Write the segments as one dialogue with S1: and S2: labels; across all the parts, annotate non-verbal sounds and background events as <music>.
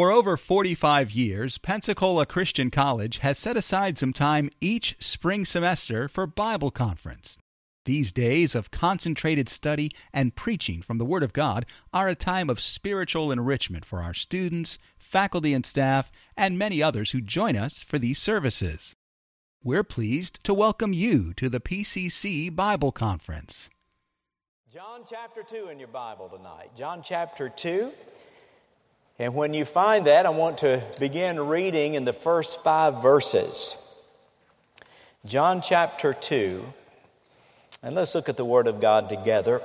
S1: For over 45 years, Pensacola Christian College has set aside some time each spring semester for Bible conference. These days of concentrated study and preaching from the Word of God are a time of spiritual enrichment for our students, faculty and staff, and many others who join us for these services. We're pleased to welcome you to the PCC Bible Conference.
S2: John chapter 2 in your Bible tonight. John chapter 2. And when you find that, I want to begin reading in the first five verses. John chapter 2. And let's look at the Word of God together.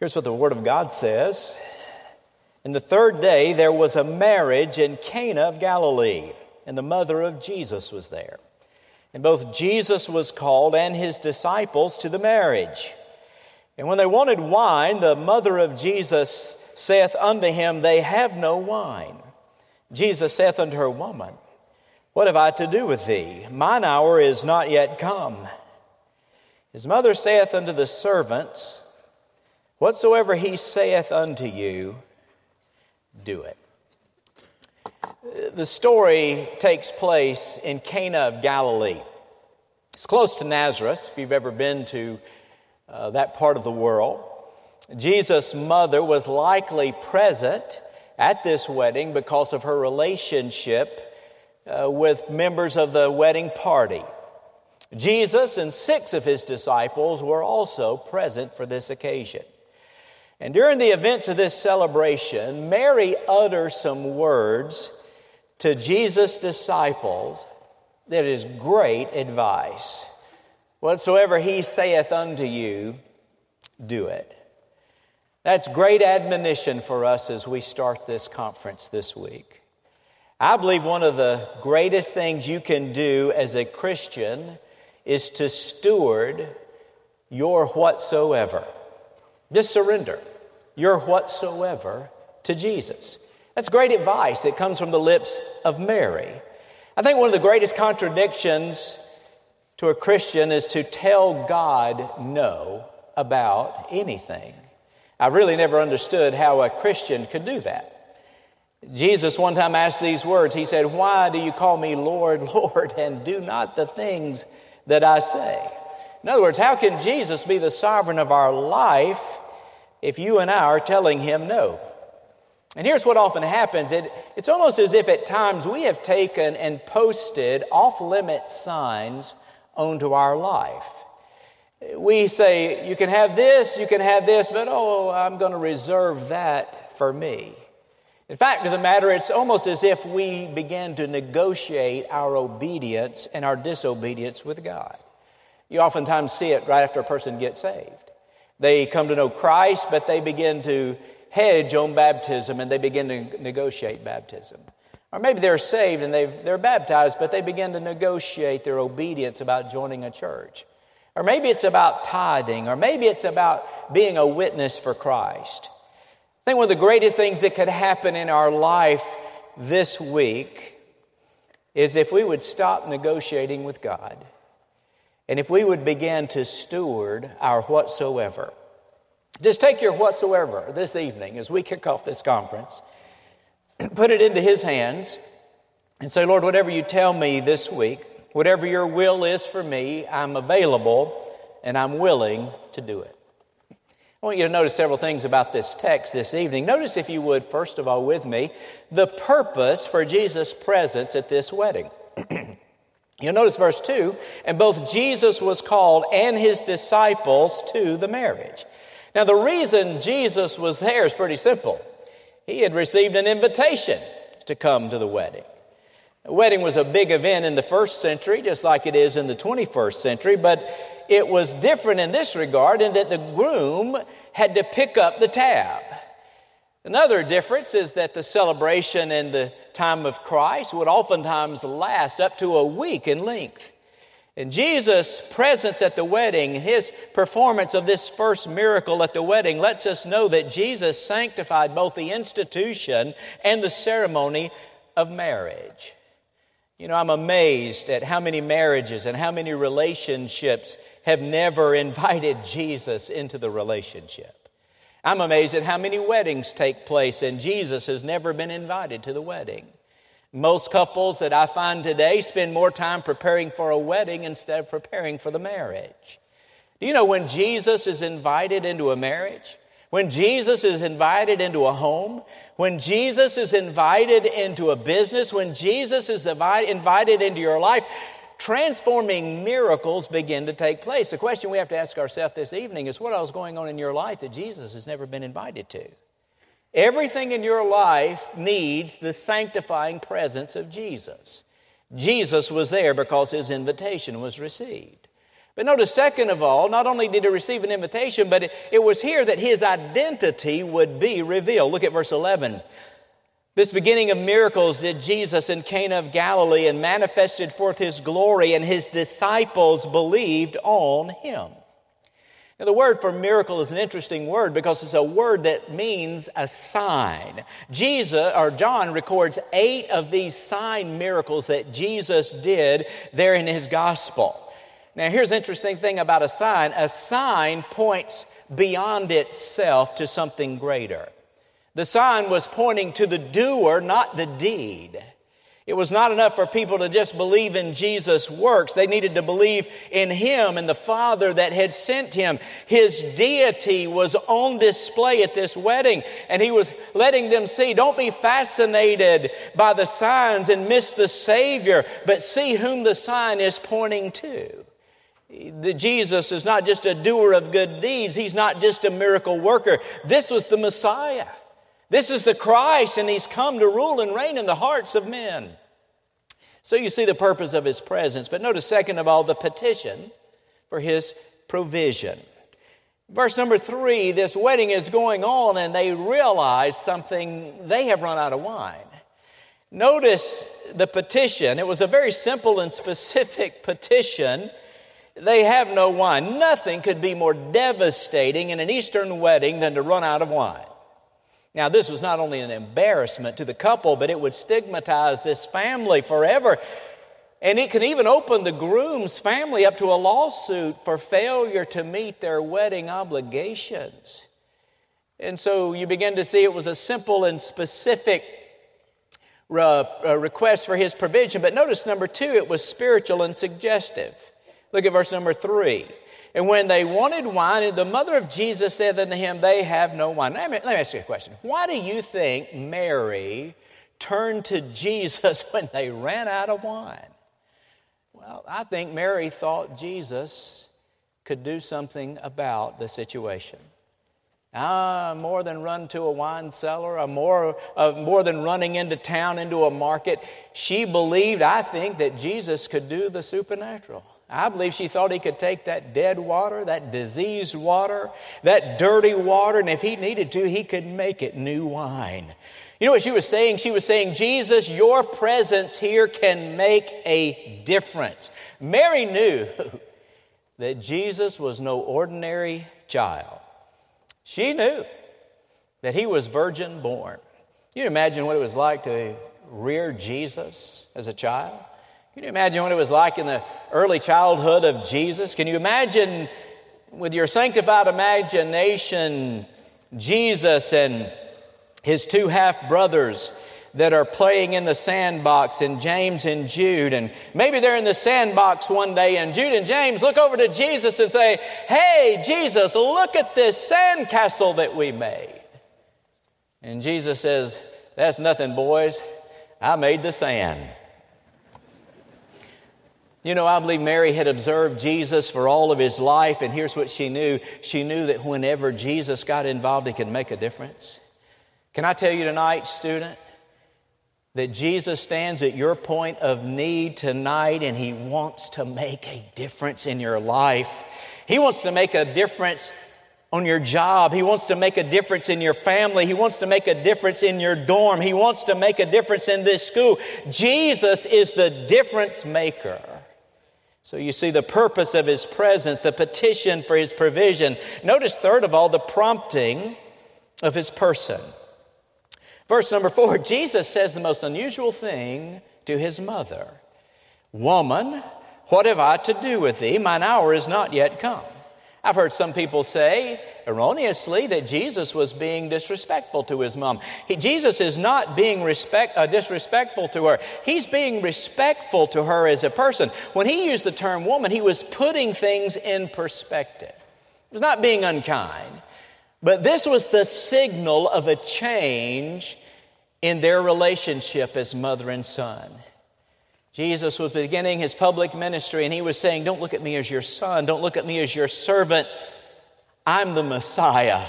S2: Here's what the Word of God says In the third day, there was a marriage in Cana of Galilee, and the mother of Jesus was there. And both Jesus was called and his disciples to the marriage. And when they wanted wine, the mother of Jesus saith unto him, They have no wine. Jesus saith unto her, Woman, what have I to do with thee? Mine hour is not yet come. His mother saith unto the servants, Whatsoever he saith unto you, do it. The story takes place in Cana of Galilee. It's close to Nazareth, if you've ever been to uh, that part of the world. Jesus' mother was likely present at this wedding because of her relationship uh, with members of the wedding party. Jesus and six of his disciples were also present for this occasion. And during the events of this celebration, Mary utters some words to Jesus' disciples that is great advice. Whatsoever he saith unto you, do it. That's great admonition for us as we start this conference this week. I believe one of the greatest things you can do as a Christian is to steward your whatsoever. Just surrender your whatsoever to Jesus. That's great advice that comes from the lips of Mary. I think one of the greatest contradictions to a Christian is to tell God no about anything. I really never understood how a Christian could do that. Jesus one time asked these words. He said, Why do you call me Lord, <laughs> Lord, and do not the things that I say? In other words, how can Jesus be the sovereign of our life if you and I are telling him no? And here's what often happens it, it's almost as if at times we have taken and posted off limit signs onto our life we say, you can have this, you can have this, but oh, I'm going to reserve that for me. In fact, of the matter, it's almost as if we begin to negotiate our obedience and our disobedience with God. You oftentimes see it right after a person gets saved. They come to know Christ, but they begin to hedge on baptism and they begin to negotiate baptism. Or maybe they're saved and they're baptized, but they begin to negotiate their obedience about joining a church. Or maybe it's about tithing, or maybe it's about being a witness for Christ. I think one of the greatest things that could happen in our life this week is if we would stop negotiating with God and if we would begin to steward our whatsoever. Just take your whatsoever this evening as we kick off this conference, <clears throat> put it into His hands, and say, Lord, whatever you tell me this week, Whatever your will is for me, I'm available and I'm willing to do it. I want you to notice several things about this text this evening. Notice, if you would, first of all, with me, the purpose for Jesus' presence at this wedding. <clears throat> You'll notice verse 2 and both Jesus was called and his disciples to the marriage. Now, the reason Jesus was there is pretty simple. He had received an invitation to come to the wedding. A wedding was a big event in the first century, just like it is in the 21st century, but it was different in this regard in that the groom had to pick up the tab. Another difference is that the celebration in the time of Christ would oftentimes last up to a week in length. And Jesus' presence at the wedding, his performance of this first miracle at the wedding, lets us know that Jesus sanctified both the institution and the ceremony of marriage. You know, I'm amazed at how many marriages and how many relationships have never <laughs> invited Jesus into the relationship. I'm amazed at how many weddings take place, and Jesus has never been invited to the wedding. Most couples that I find today spend more time preparing for a wedding instead of preparing for the marriage. Do you know when Jesus is invited into a marriage? When Jesus is invited into a home, when Jesus is invited into a business, when Jesus is invited into your life, transforming miracles begin to take place. The question we have to ask ourselves this evening is what else is going on in your life that Jesus has never been invited to? Everything in your life needs the sanctifying presence of Jesus. Jesus was there because his invitation was received. But notice, second of all, not only did he receive an invitation, but it, it was here that his identity would be revealed. Look at verse 11. This beginning of miracles did Jesus in Cana of Galilee and manifested forth his glory, and his disciples believed on him. The word for miracle is an interesting word because it's a word that means a sign. Jesus, or John, records eight of these sign miracles that Jesus did there in his gospel. Now, here's an interesting thing about a sign a sign points beyond itself to something greater. The sign was pointing to the doer, not the deed. It was not enough for people to just believe in Jesus' works. They needed to believe in Him and the Father that had sent Him. His deity was on display at this wedding, and He was letting them see don't be fascinated by the signs and miss the Savior, but see whom the sign is pointing to. The Jesus is not just a doer of good deeds, He's not just a miracle worker. This was the Messiah. This is the Christ, and He's come to rule and reign in the hearts of men. So you see the purpose of His presence. But notice, second of all, the petition for His provision. Verse number three this wedding is going on, and they realize something they have run out of wine. Notice the petition. It was a very simple and specific petition. They have no wine. Nothing could be more devastating in an Eastern wedding than to run out of wine. Now, this was not only an embarrassment to the couple, but it would stigmatize this family forever. And it could even open the groom's family up to a lawsuit for failure to meet their wedding obligations. And so you begin to see it was a simple and specific uh, request for his provision. But notice number two, it was spiritual and suggestive. Look at verse number three. And when they wanted wine, the mother of Jesus said unto him, They have no wine. Let me, let me ask you a question. Why do you think Mary turned to Jesus <laughs> when they ran out of wine? Well, I think Mary thought Jesus could do something about the situation. Ah, more than run to a wine cellar, or more, uh, more than running into town, into a market. She believed, I think, that Jesus could do the supernatural. I believe she thought he could take that dead water, that diseased water, that dirty water, and if he needed to, he could make it new wine. You know what she was saying? She was saying, Jesus, your presence here can make a difference. Mary knew <laughs> that Jesus was no ordinary child. She knew that he was virgin born. You imagine what it was like to rear Jesus as a child? Can you imagine what it was like in the early childhood of Jesus? Can you imagine with your sanctified imagination Jesus and his two half brothers that are playing in the sandbox and James and Jude and maybe they're in the sandbox one day and Jude and James look over to Jesus and say, "Hey Jesus, look at this sandcastle that we made." And Jesus says, "That's nothing, boys. I made the sand." You know, I believe Mary had observed Jesus for all of his life, and here's what she knew she knew that whenever Jesus got involved, he could make a difference. Can I tell you tonight, student, that Jesus stands at your point of need tonight and he wants to make a difference in your life? He wants to make a difference on your job. He wants to make a difference in your family. He wants to make a difference in your dorm. He wants to make a difference in this school. Jesus is the difference maker. So you see the purpose of his presence, the petition for his provision. Notice, third of all, the prompting of his person. Verse number four <laughs> Jesus says the most unusual thing to his mother Woman, what have I to do with thee? Mine hour is not yet come. I've heard some people say, erroneously, that Jesus was being disrespectful to his mom. He, Jesus is not being respect, uh, disrespectful to her, he's being respectful to her as a person. When he used the term woman, he was putting things in perspective. He was not being unkind, but this was the signal of a change in their relationship as mother and son. Jesus was beginning his public ministry and he was saying, Don't look at me as your son, don't look at me as your servant. I'm the Messiah.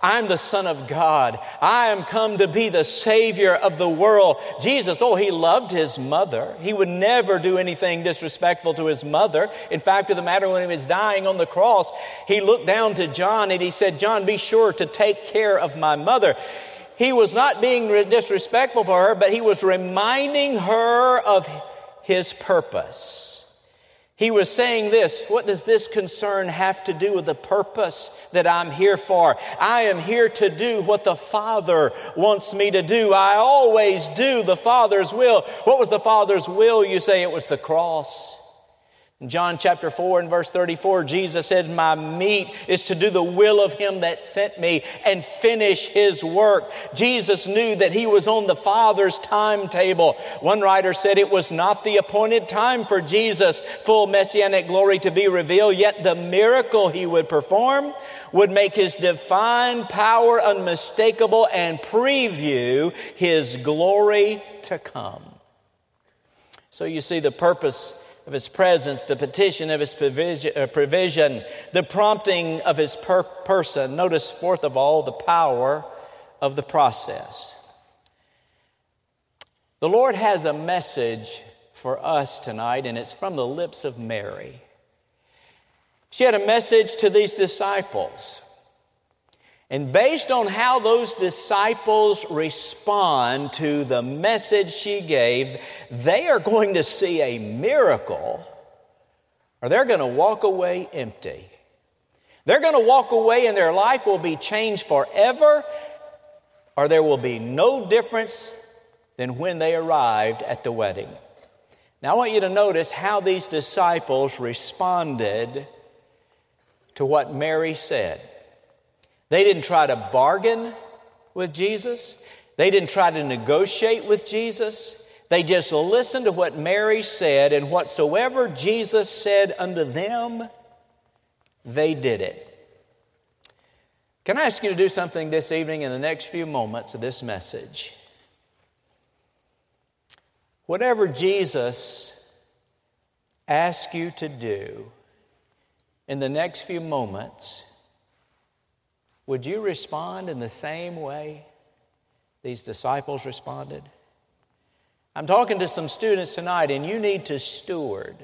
S2: I'm the Son of God. I am come to be the Savior of the world. Jesus, oh, he loved his mother. He would never do anything disrespectful to his mother. In fact, of the matter, when he was dying on the cross, he looked down to John and he said, John, be sure to take care of my mother. He was not being disrespectful for her, but he was reminding her of his purpose. He was saying this What does this concern have to do with the purpose that I'm here for? I am here to do what the Father wants me to do. I always do the Father's will. What was the Father's will? You say it was the cross. In John chapter 4 and verse 34, Jesus said, My meat is to do the will of him that sent me and finish his work. Jesus knew that he was on the Father's timetable. One writer said it was not the appointed time for Jesus' full messianic glory to be revealed, yet the miracle he would perform would make his divine power unmistakable and preview his glory to come. So you see the purpose of his presence, the petition of his provision, uh, the prompting of his per- person. Notice, fourth of all, the power of the process. The Lord has a message for us tonight, and it's from the lips of Mary. She had a message to these disciples. And based on how those disciples respond to the message she gave, they are going to see a miracle or they're going to walk away empty. They're going to walk away and their life will be changed forever or there will be no difference than when they arrived at the wedding. Now, I want you to notice how these disciples responded to what Mary said. They didn't try to bargain with Jesus. They didn't try to negotiate with Jesus. They just listened to what Mary said, and whatsoever Jesus said unto them, they did it. Can I ask you to do something this evening in the next few moments of this message? Whatever Jesus asks you to do in the next few moments, would you respond in the same way these disciples responded? I'm talking to some students tonight, and you need to steward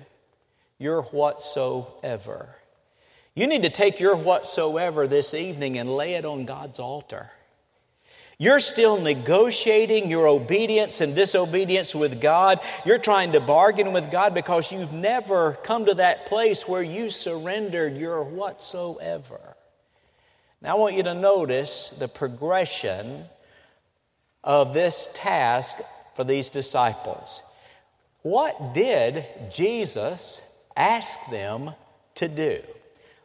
S2: your whatsoever. You need to take your whatsoever this evening and lay it on God's altar. You're still negotiating your obedience and disobedience with God. You're trying to bargain with God because you've never come to that place where you surrendered your whatsoever. Now, I want you to notice the progression of this task for these disciples. What did Jesus ask them to do?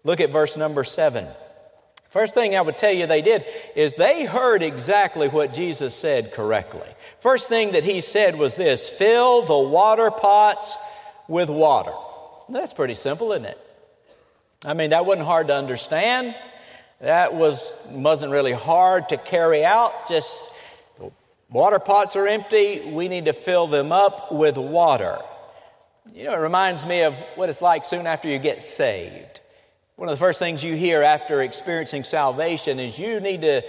S2: Look at verse number seven. First thing I would tell you they did is they heard exactly what Jesus said correctly. First thing that he said was this fill the water pots with water. That's pretty simple, isn't it? I mean, that wasn't hard to understand. That was, wasn't really hard to carry out. Just water pots are empty. We need to fill them up with water. You know, it reminds me of what it's like soon after you get saved. One of the first things you hear after experiencing salvation is you need to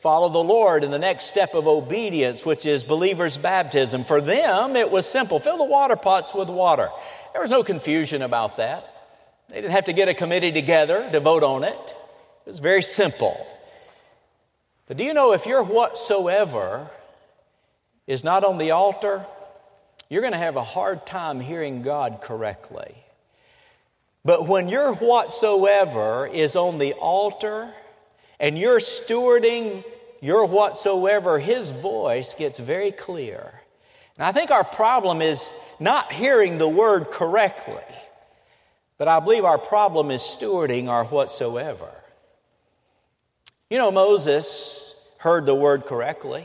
S2: follow the Lord in the next step of obedience, which is believer's baptism. For them, it was simple fill the water pots with water. There was no confusion about that. They didn't have to get a committee together to vote on it. It's very simple. But do you know if your whatsoever is not on the altar, you're going to have a hard time hearing God correctly. But when your whatsoever is on the altar and you're stewarding your whatsoever, His voice gets very clear. And I think our problem is not hearing the word correctly. But I believe our problem is stewarding our whatsoever. You know, Moses heard the word correctly.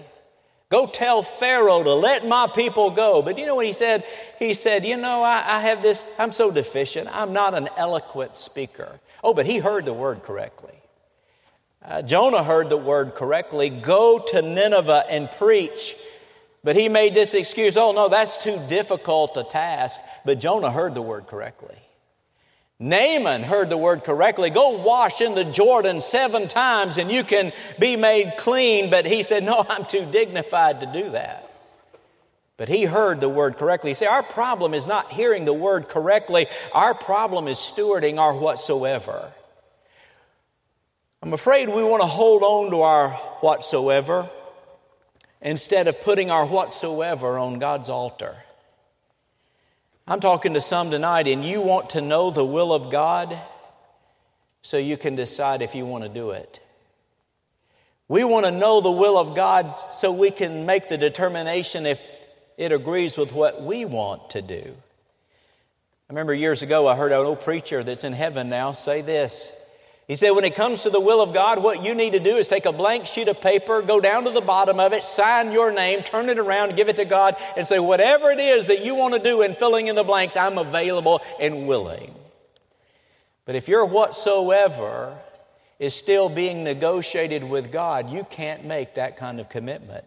S2: Go tell Pharaoh to let my people go. But you know what he said? He said, You know, I, I, have this, I'm so deficient. I'm not an eloquent speaker. Oh, but he heard the word correctly. Uh, Jonah heard the word correctly. Go to Nineveh and preach. But he made this excuse oh, no, that's too difficult a task. But Jonah heard the word correctly. Naaman heard the word correctly. Go wash in the Jordan seven times and you can be made clean. But he said, No, I'm too dignified to do that. But he heard the word correctly. See, our problem is not hearing the word correctly, our problem is stewarding our whatsoever. I'm afraid we want to hold on to our whatsoever instead of putting our whatsoever on God's altar. I'm talking to some tonight, and you want to know the will of God so you can decide if you want to do it. We want to know the will of God so we can make the determination if it agrees with what we want to do. I remember years ago, I heard an old preacher that's in heaven now say this he said, when it comes to the will of God, what you need to do is take a blank sheet of paper, go down to the bottom of it, sign your name, turn it around, give it to God, and say, whatever it is that you want to do in filling in the blanks, I'm available and willing. But if your whatsoever is still being negotiated with God, you can't make that kind of commitment.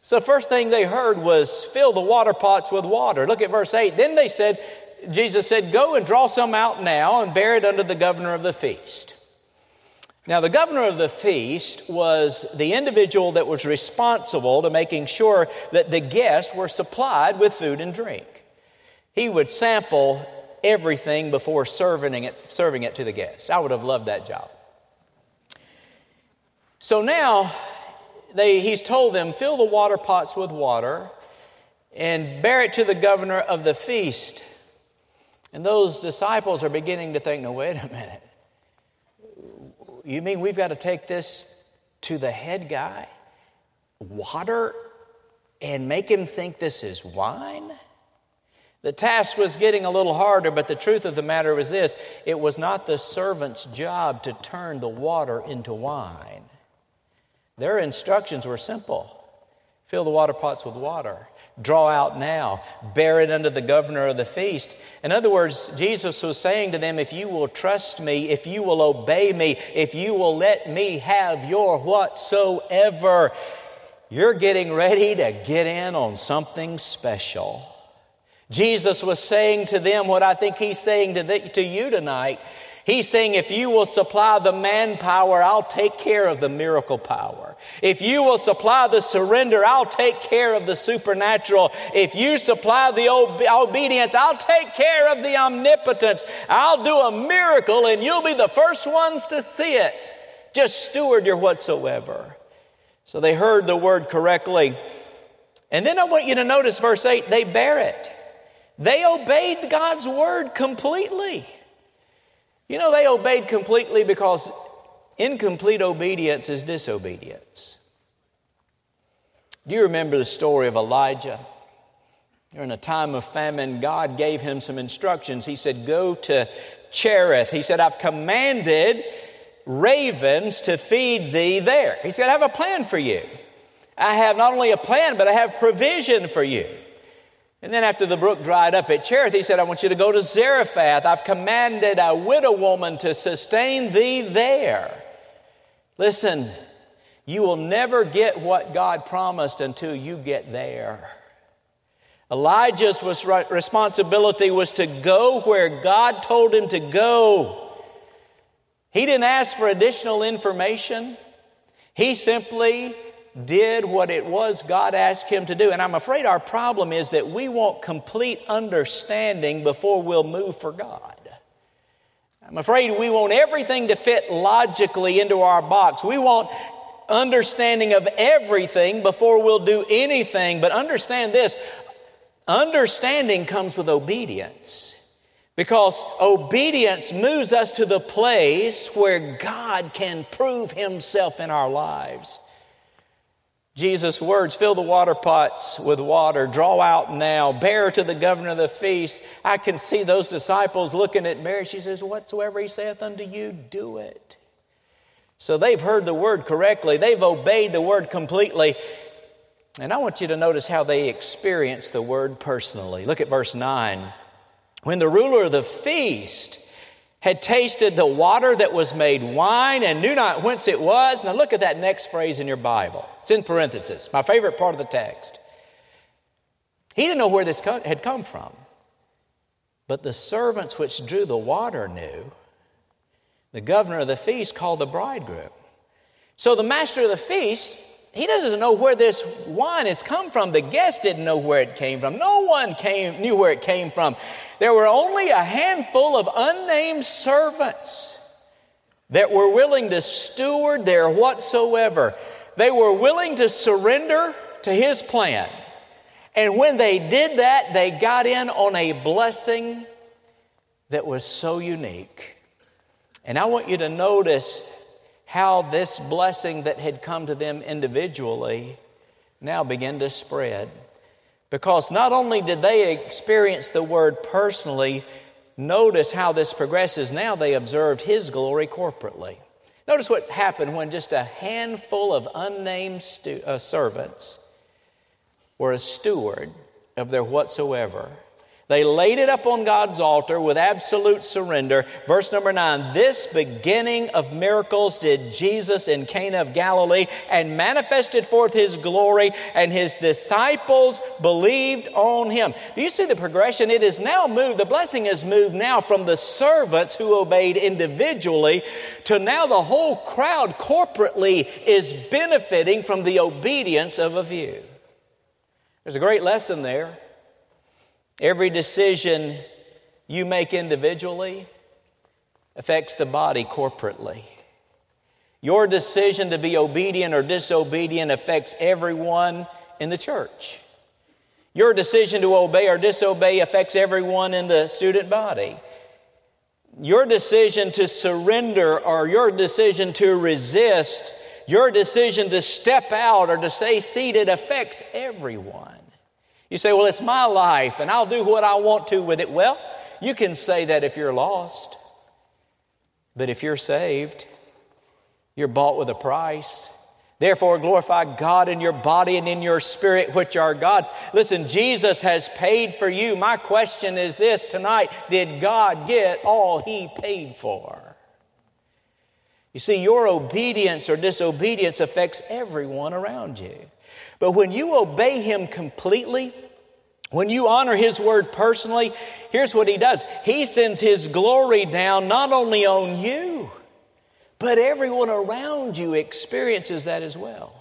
S2: So, first thing they heard was fill the water pots with water. Look at verse 8. Then they said, Jesus said, Go and draw some out now and bear it unto the governor of the feast. Now, the governor of the feast was the individual that was responsible to making sure that the guests were supplied with food and drink. He would sample everything before serving it, serving it to the guests. I would have loved that job. So now they, he's told them, fill the water pots with water and bear it to the governor of the feast. And those disciples are beginning to think, no, wait a minute. You mean we've got to take this to the head guy, water, and make him think this is wine? The task was getting a little harder, but the truth of the matter was this. It was not the servant's job to turn the water into wine. Their instructions were simple. Fill the water pots with water draw out now, bear it unto the governor of the feast. In other words, Jesus was saying to them, if you will trust me, if you will obey me, if you will let me have your whatsoever, you're getting ready to get in on something special. Jesus was saying to them what I think he's saying to, the, to you tonight. He's saying, if you will supply the manpower, I'll take care of the miracle power. If you will supply the surrender, I'll take care of the supernatural. If you supply the obedience, I'll take care of the omnipotence. I'll do a miracle and you'll be the first ones to see it. Just steward your whatsoever. So they heard the word correctly. And then I want you to notice verse 8 they bear it. They obeyed God's word completely. You know, they obeyed completely because incomplete obedience is disobedience. Do you remember the story of Elijah? During a time of famine, God gave him some instructions. He said, Go to Cherith. He said, I've commanded ravens to feed thee there. He said, I have a plan for you. I have not only a plan, but I have provision for you. And then after the brook dried up at Cherith, he said, I want you to go to Zarephath. I've commanded a widow woman to sustain thee there. Listen, you will never get what God promised until you get there. Elijah's responsibility was to go where God told him to go. He didn't ask for additional information. He simply did what it was God asked him to do. And I'm afraid our problem is that we want complete understanding before we'll move for God. I'm afraid we want everything to fit logically into our box. We want understanding of everything before we'll do anything. But understand this understanding comes with obedience. Because obedience moves us to the place where God can prove Himself in our lives. Jesus' words fill the water pots with water, draw out now, bear to the governor of the feast. I can see those disciples looking at Mary. She says, Whatsoever he saith unto you, do it. So they've heard the word correctly, they've obeyed the word completely. And I want you to notice how they experience the word personally. Look at verse 9. When the ruler of the feast had tasted the water that was made wine and knew not whence it was. Now look at that next phrase in your Bible. It's in parenthesis, my favorite part of the text. He didn't know where this had come from. But the servants which drew the water knew. The governor of the feast called the bridegroom. So the master of the feast he doesn't know where this wine has come from. The guests didn't know where it came from. No one came, knew where it came from. There were only a handful of unnamed servants that were willing to steward their whatsoever. They were willing to surrender to his plan. And when they did that, they got in on a blessing that was so unique. And I want you to notice how this blessing that had come to them individually now began to spread. Because not only did they experience the word personally, notice how this progresses. Now they observed his glory corporately. Notice what happened when just a handful of unnamed stu- uh, servants were a steward of their whatsoever they laid it up on God's altar with absolute surrender. Verse number nine This beginning of miracles did Jesus in Cana of Galilee and manifested forth his glory, and his disciples believed on him. Do you see the progression? It is now moved, the blessing has moved now from the servants who obeyed individually to now the whole crowd corporately is benefiting from the obedience of a few. There's a great lesson there. Every decision you make individually affects the body corporately. Your decision to be obedient or disobedient affects everyone in the church. Your decision to obey or disobey affects everyone in the student body. Your decision to surrender or your decision to resist, your decision to step out or to stay seated affects everyone. You say, well, it's my life and I'll do what I want to with it. Well, you can say that if you're lost. But if you're saved, you're bought with a price. Therefore, glorify God in your body and in your spirit, which are God's. Listen, Jesus has paid for you. My question is this tonight Did God get all He paid for? You see, your obedience or disobedience affects everyone around you. But when you obey Him completely, when you honor His word personally, here's what He does He sends His glory down not only on you, but everyone around you experiences that as well.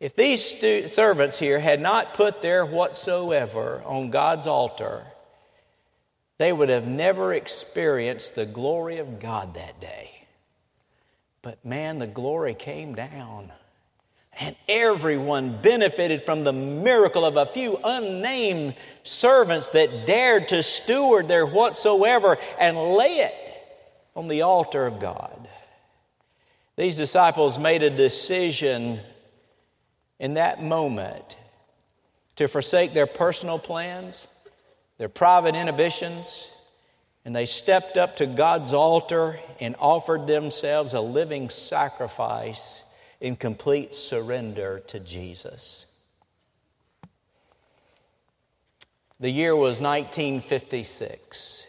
S2: If these stu- servants here had not put their whatsoever on God's altar, they would have never experienced the glory of God that day. But man, the glory came down. And everyone benefited from the miracle of a few unnamed servants that dared to steward their whatsoever and lay it on the altar of God. These disciples made a decision in that moment to forsake their personal plans, their private inhibitions, and they stepped up to God's altar and offered themselves a living sacrifice in complete surrender to Jesus. The year was 1956.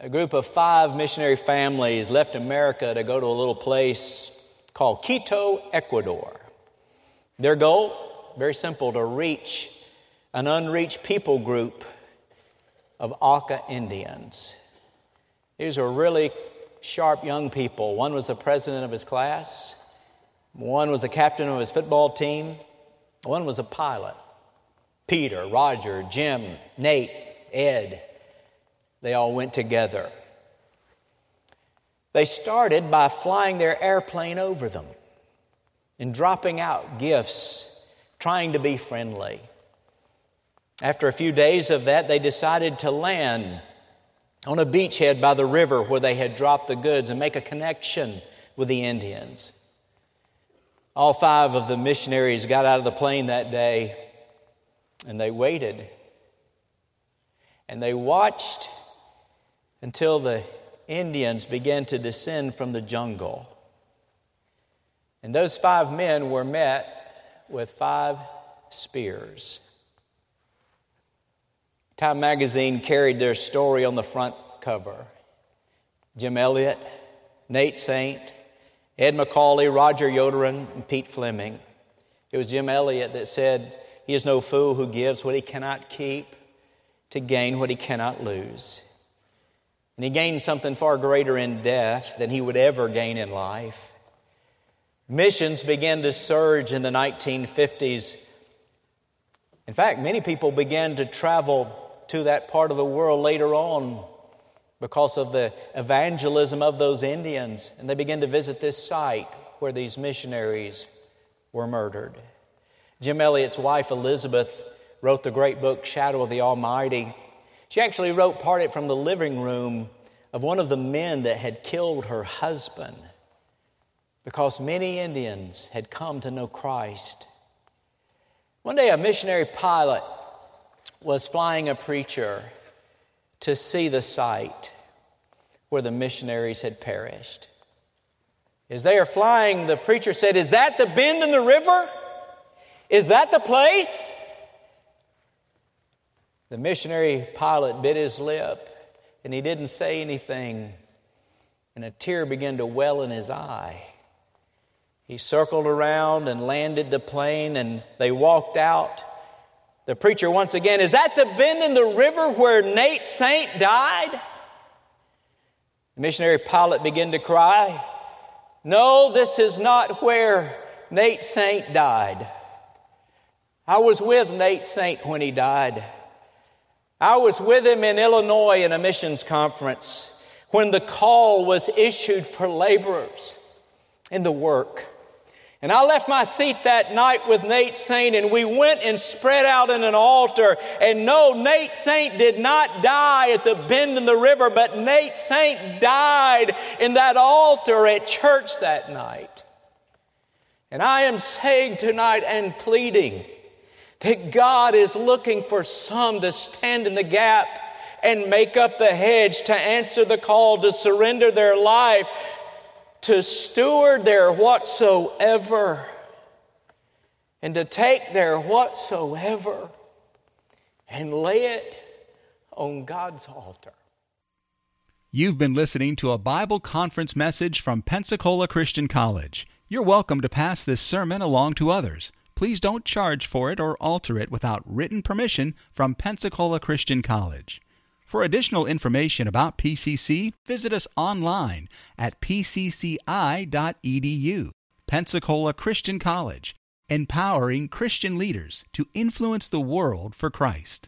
S2: A group of five missionary families left America to go to a little place called Quito, Ecuador. Their goal, very simple, to reach an unreached people group of Auca Indians. These were really sharp young people. One was the president of his class, one was a captain of his football team, one was a pilot. Peter, Roger, Jim, Nate, Ed, they all went together. They started by flying their airplane over them and dropping out gifts, trying to be friendly. After a few days of that, they decided to land on a beachhead by the river where they had dropped the goods and make a connection with the Indians. All five of the missionaries got out of the plane that day and they waited. And they watched until the Indians began to descend from the jungle. And those five men were met with five spears. Time magazine carried their story on the front cover. Jim Elliot, Nate Saint, Ed McCully, Roger Youderian, and Pete Fleming. It was Jim Elliot that said, He is no fool who gives what he cannot keep to gain what he cannot lose. And he gained something far greater in death than he would ever gain in life. Missions began to surge in the 1950s. In fact, many people began to travel to that part of the world later on because of the evangelism of those Indians, and they began to visit this site where these missionaries were murdered. Jim Elliot's wife, Elizabeth, wrote the great book, Shadow of the Almighty. She actually wrote part of it from the living room of one of the men that had killed her husband because many Indians had come to know Christ. One day, a missionary pilot was flying a preacher to see the site where the missionaries had perished. As they are flying, the preacher said, Is that the bend in the river? Is that the place? The missionary pilot bit his lip and he didn't say anything, and a tear began to well in his eye. He circled around and landed the plane, and they walked out. The preacher once again, is that the bend in the river where Nate Saint died? The missionary pilot began to cry, No, this is not where Nate Saint died. I was with Nate Saint when he died. I was with him in Illinois in a missions conference when the call was issued for laborers in the work. And I left my seat that night with Nate Saint, and we went and spread out in an altar. And no, Nate Saint did not die at the bend in the river, but Nate Saint died in that altar at church that night. And I am saying tonight and pleading that God is looking for some to stand in the gap and make up the hedge to answer the call to surrender their life to steward their whatsoever and to take their whatsoever and lay it on God's altar.
S1: You've been listening to a Bible conference message from Pensacola Christian College. You're welcome to pass this sermon along to others. Please don't charge for it or alter it without written permission from Pensacola Christian College. For additional information about PCC, visit us online at pcci.edu. Pensacola Christian College, empowering Christian leaders to influence the world for Christ.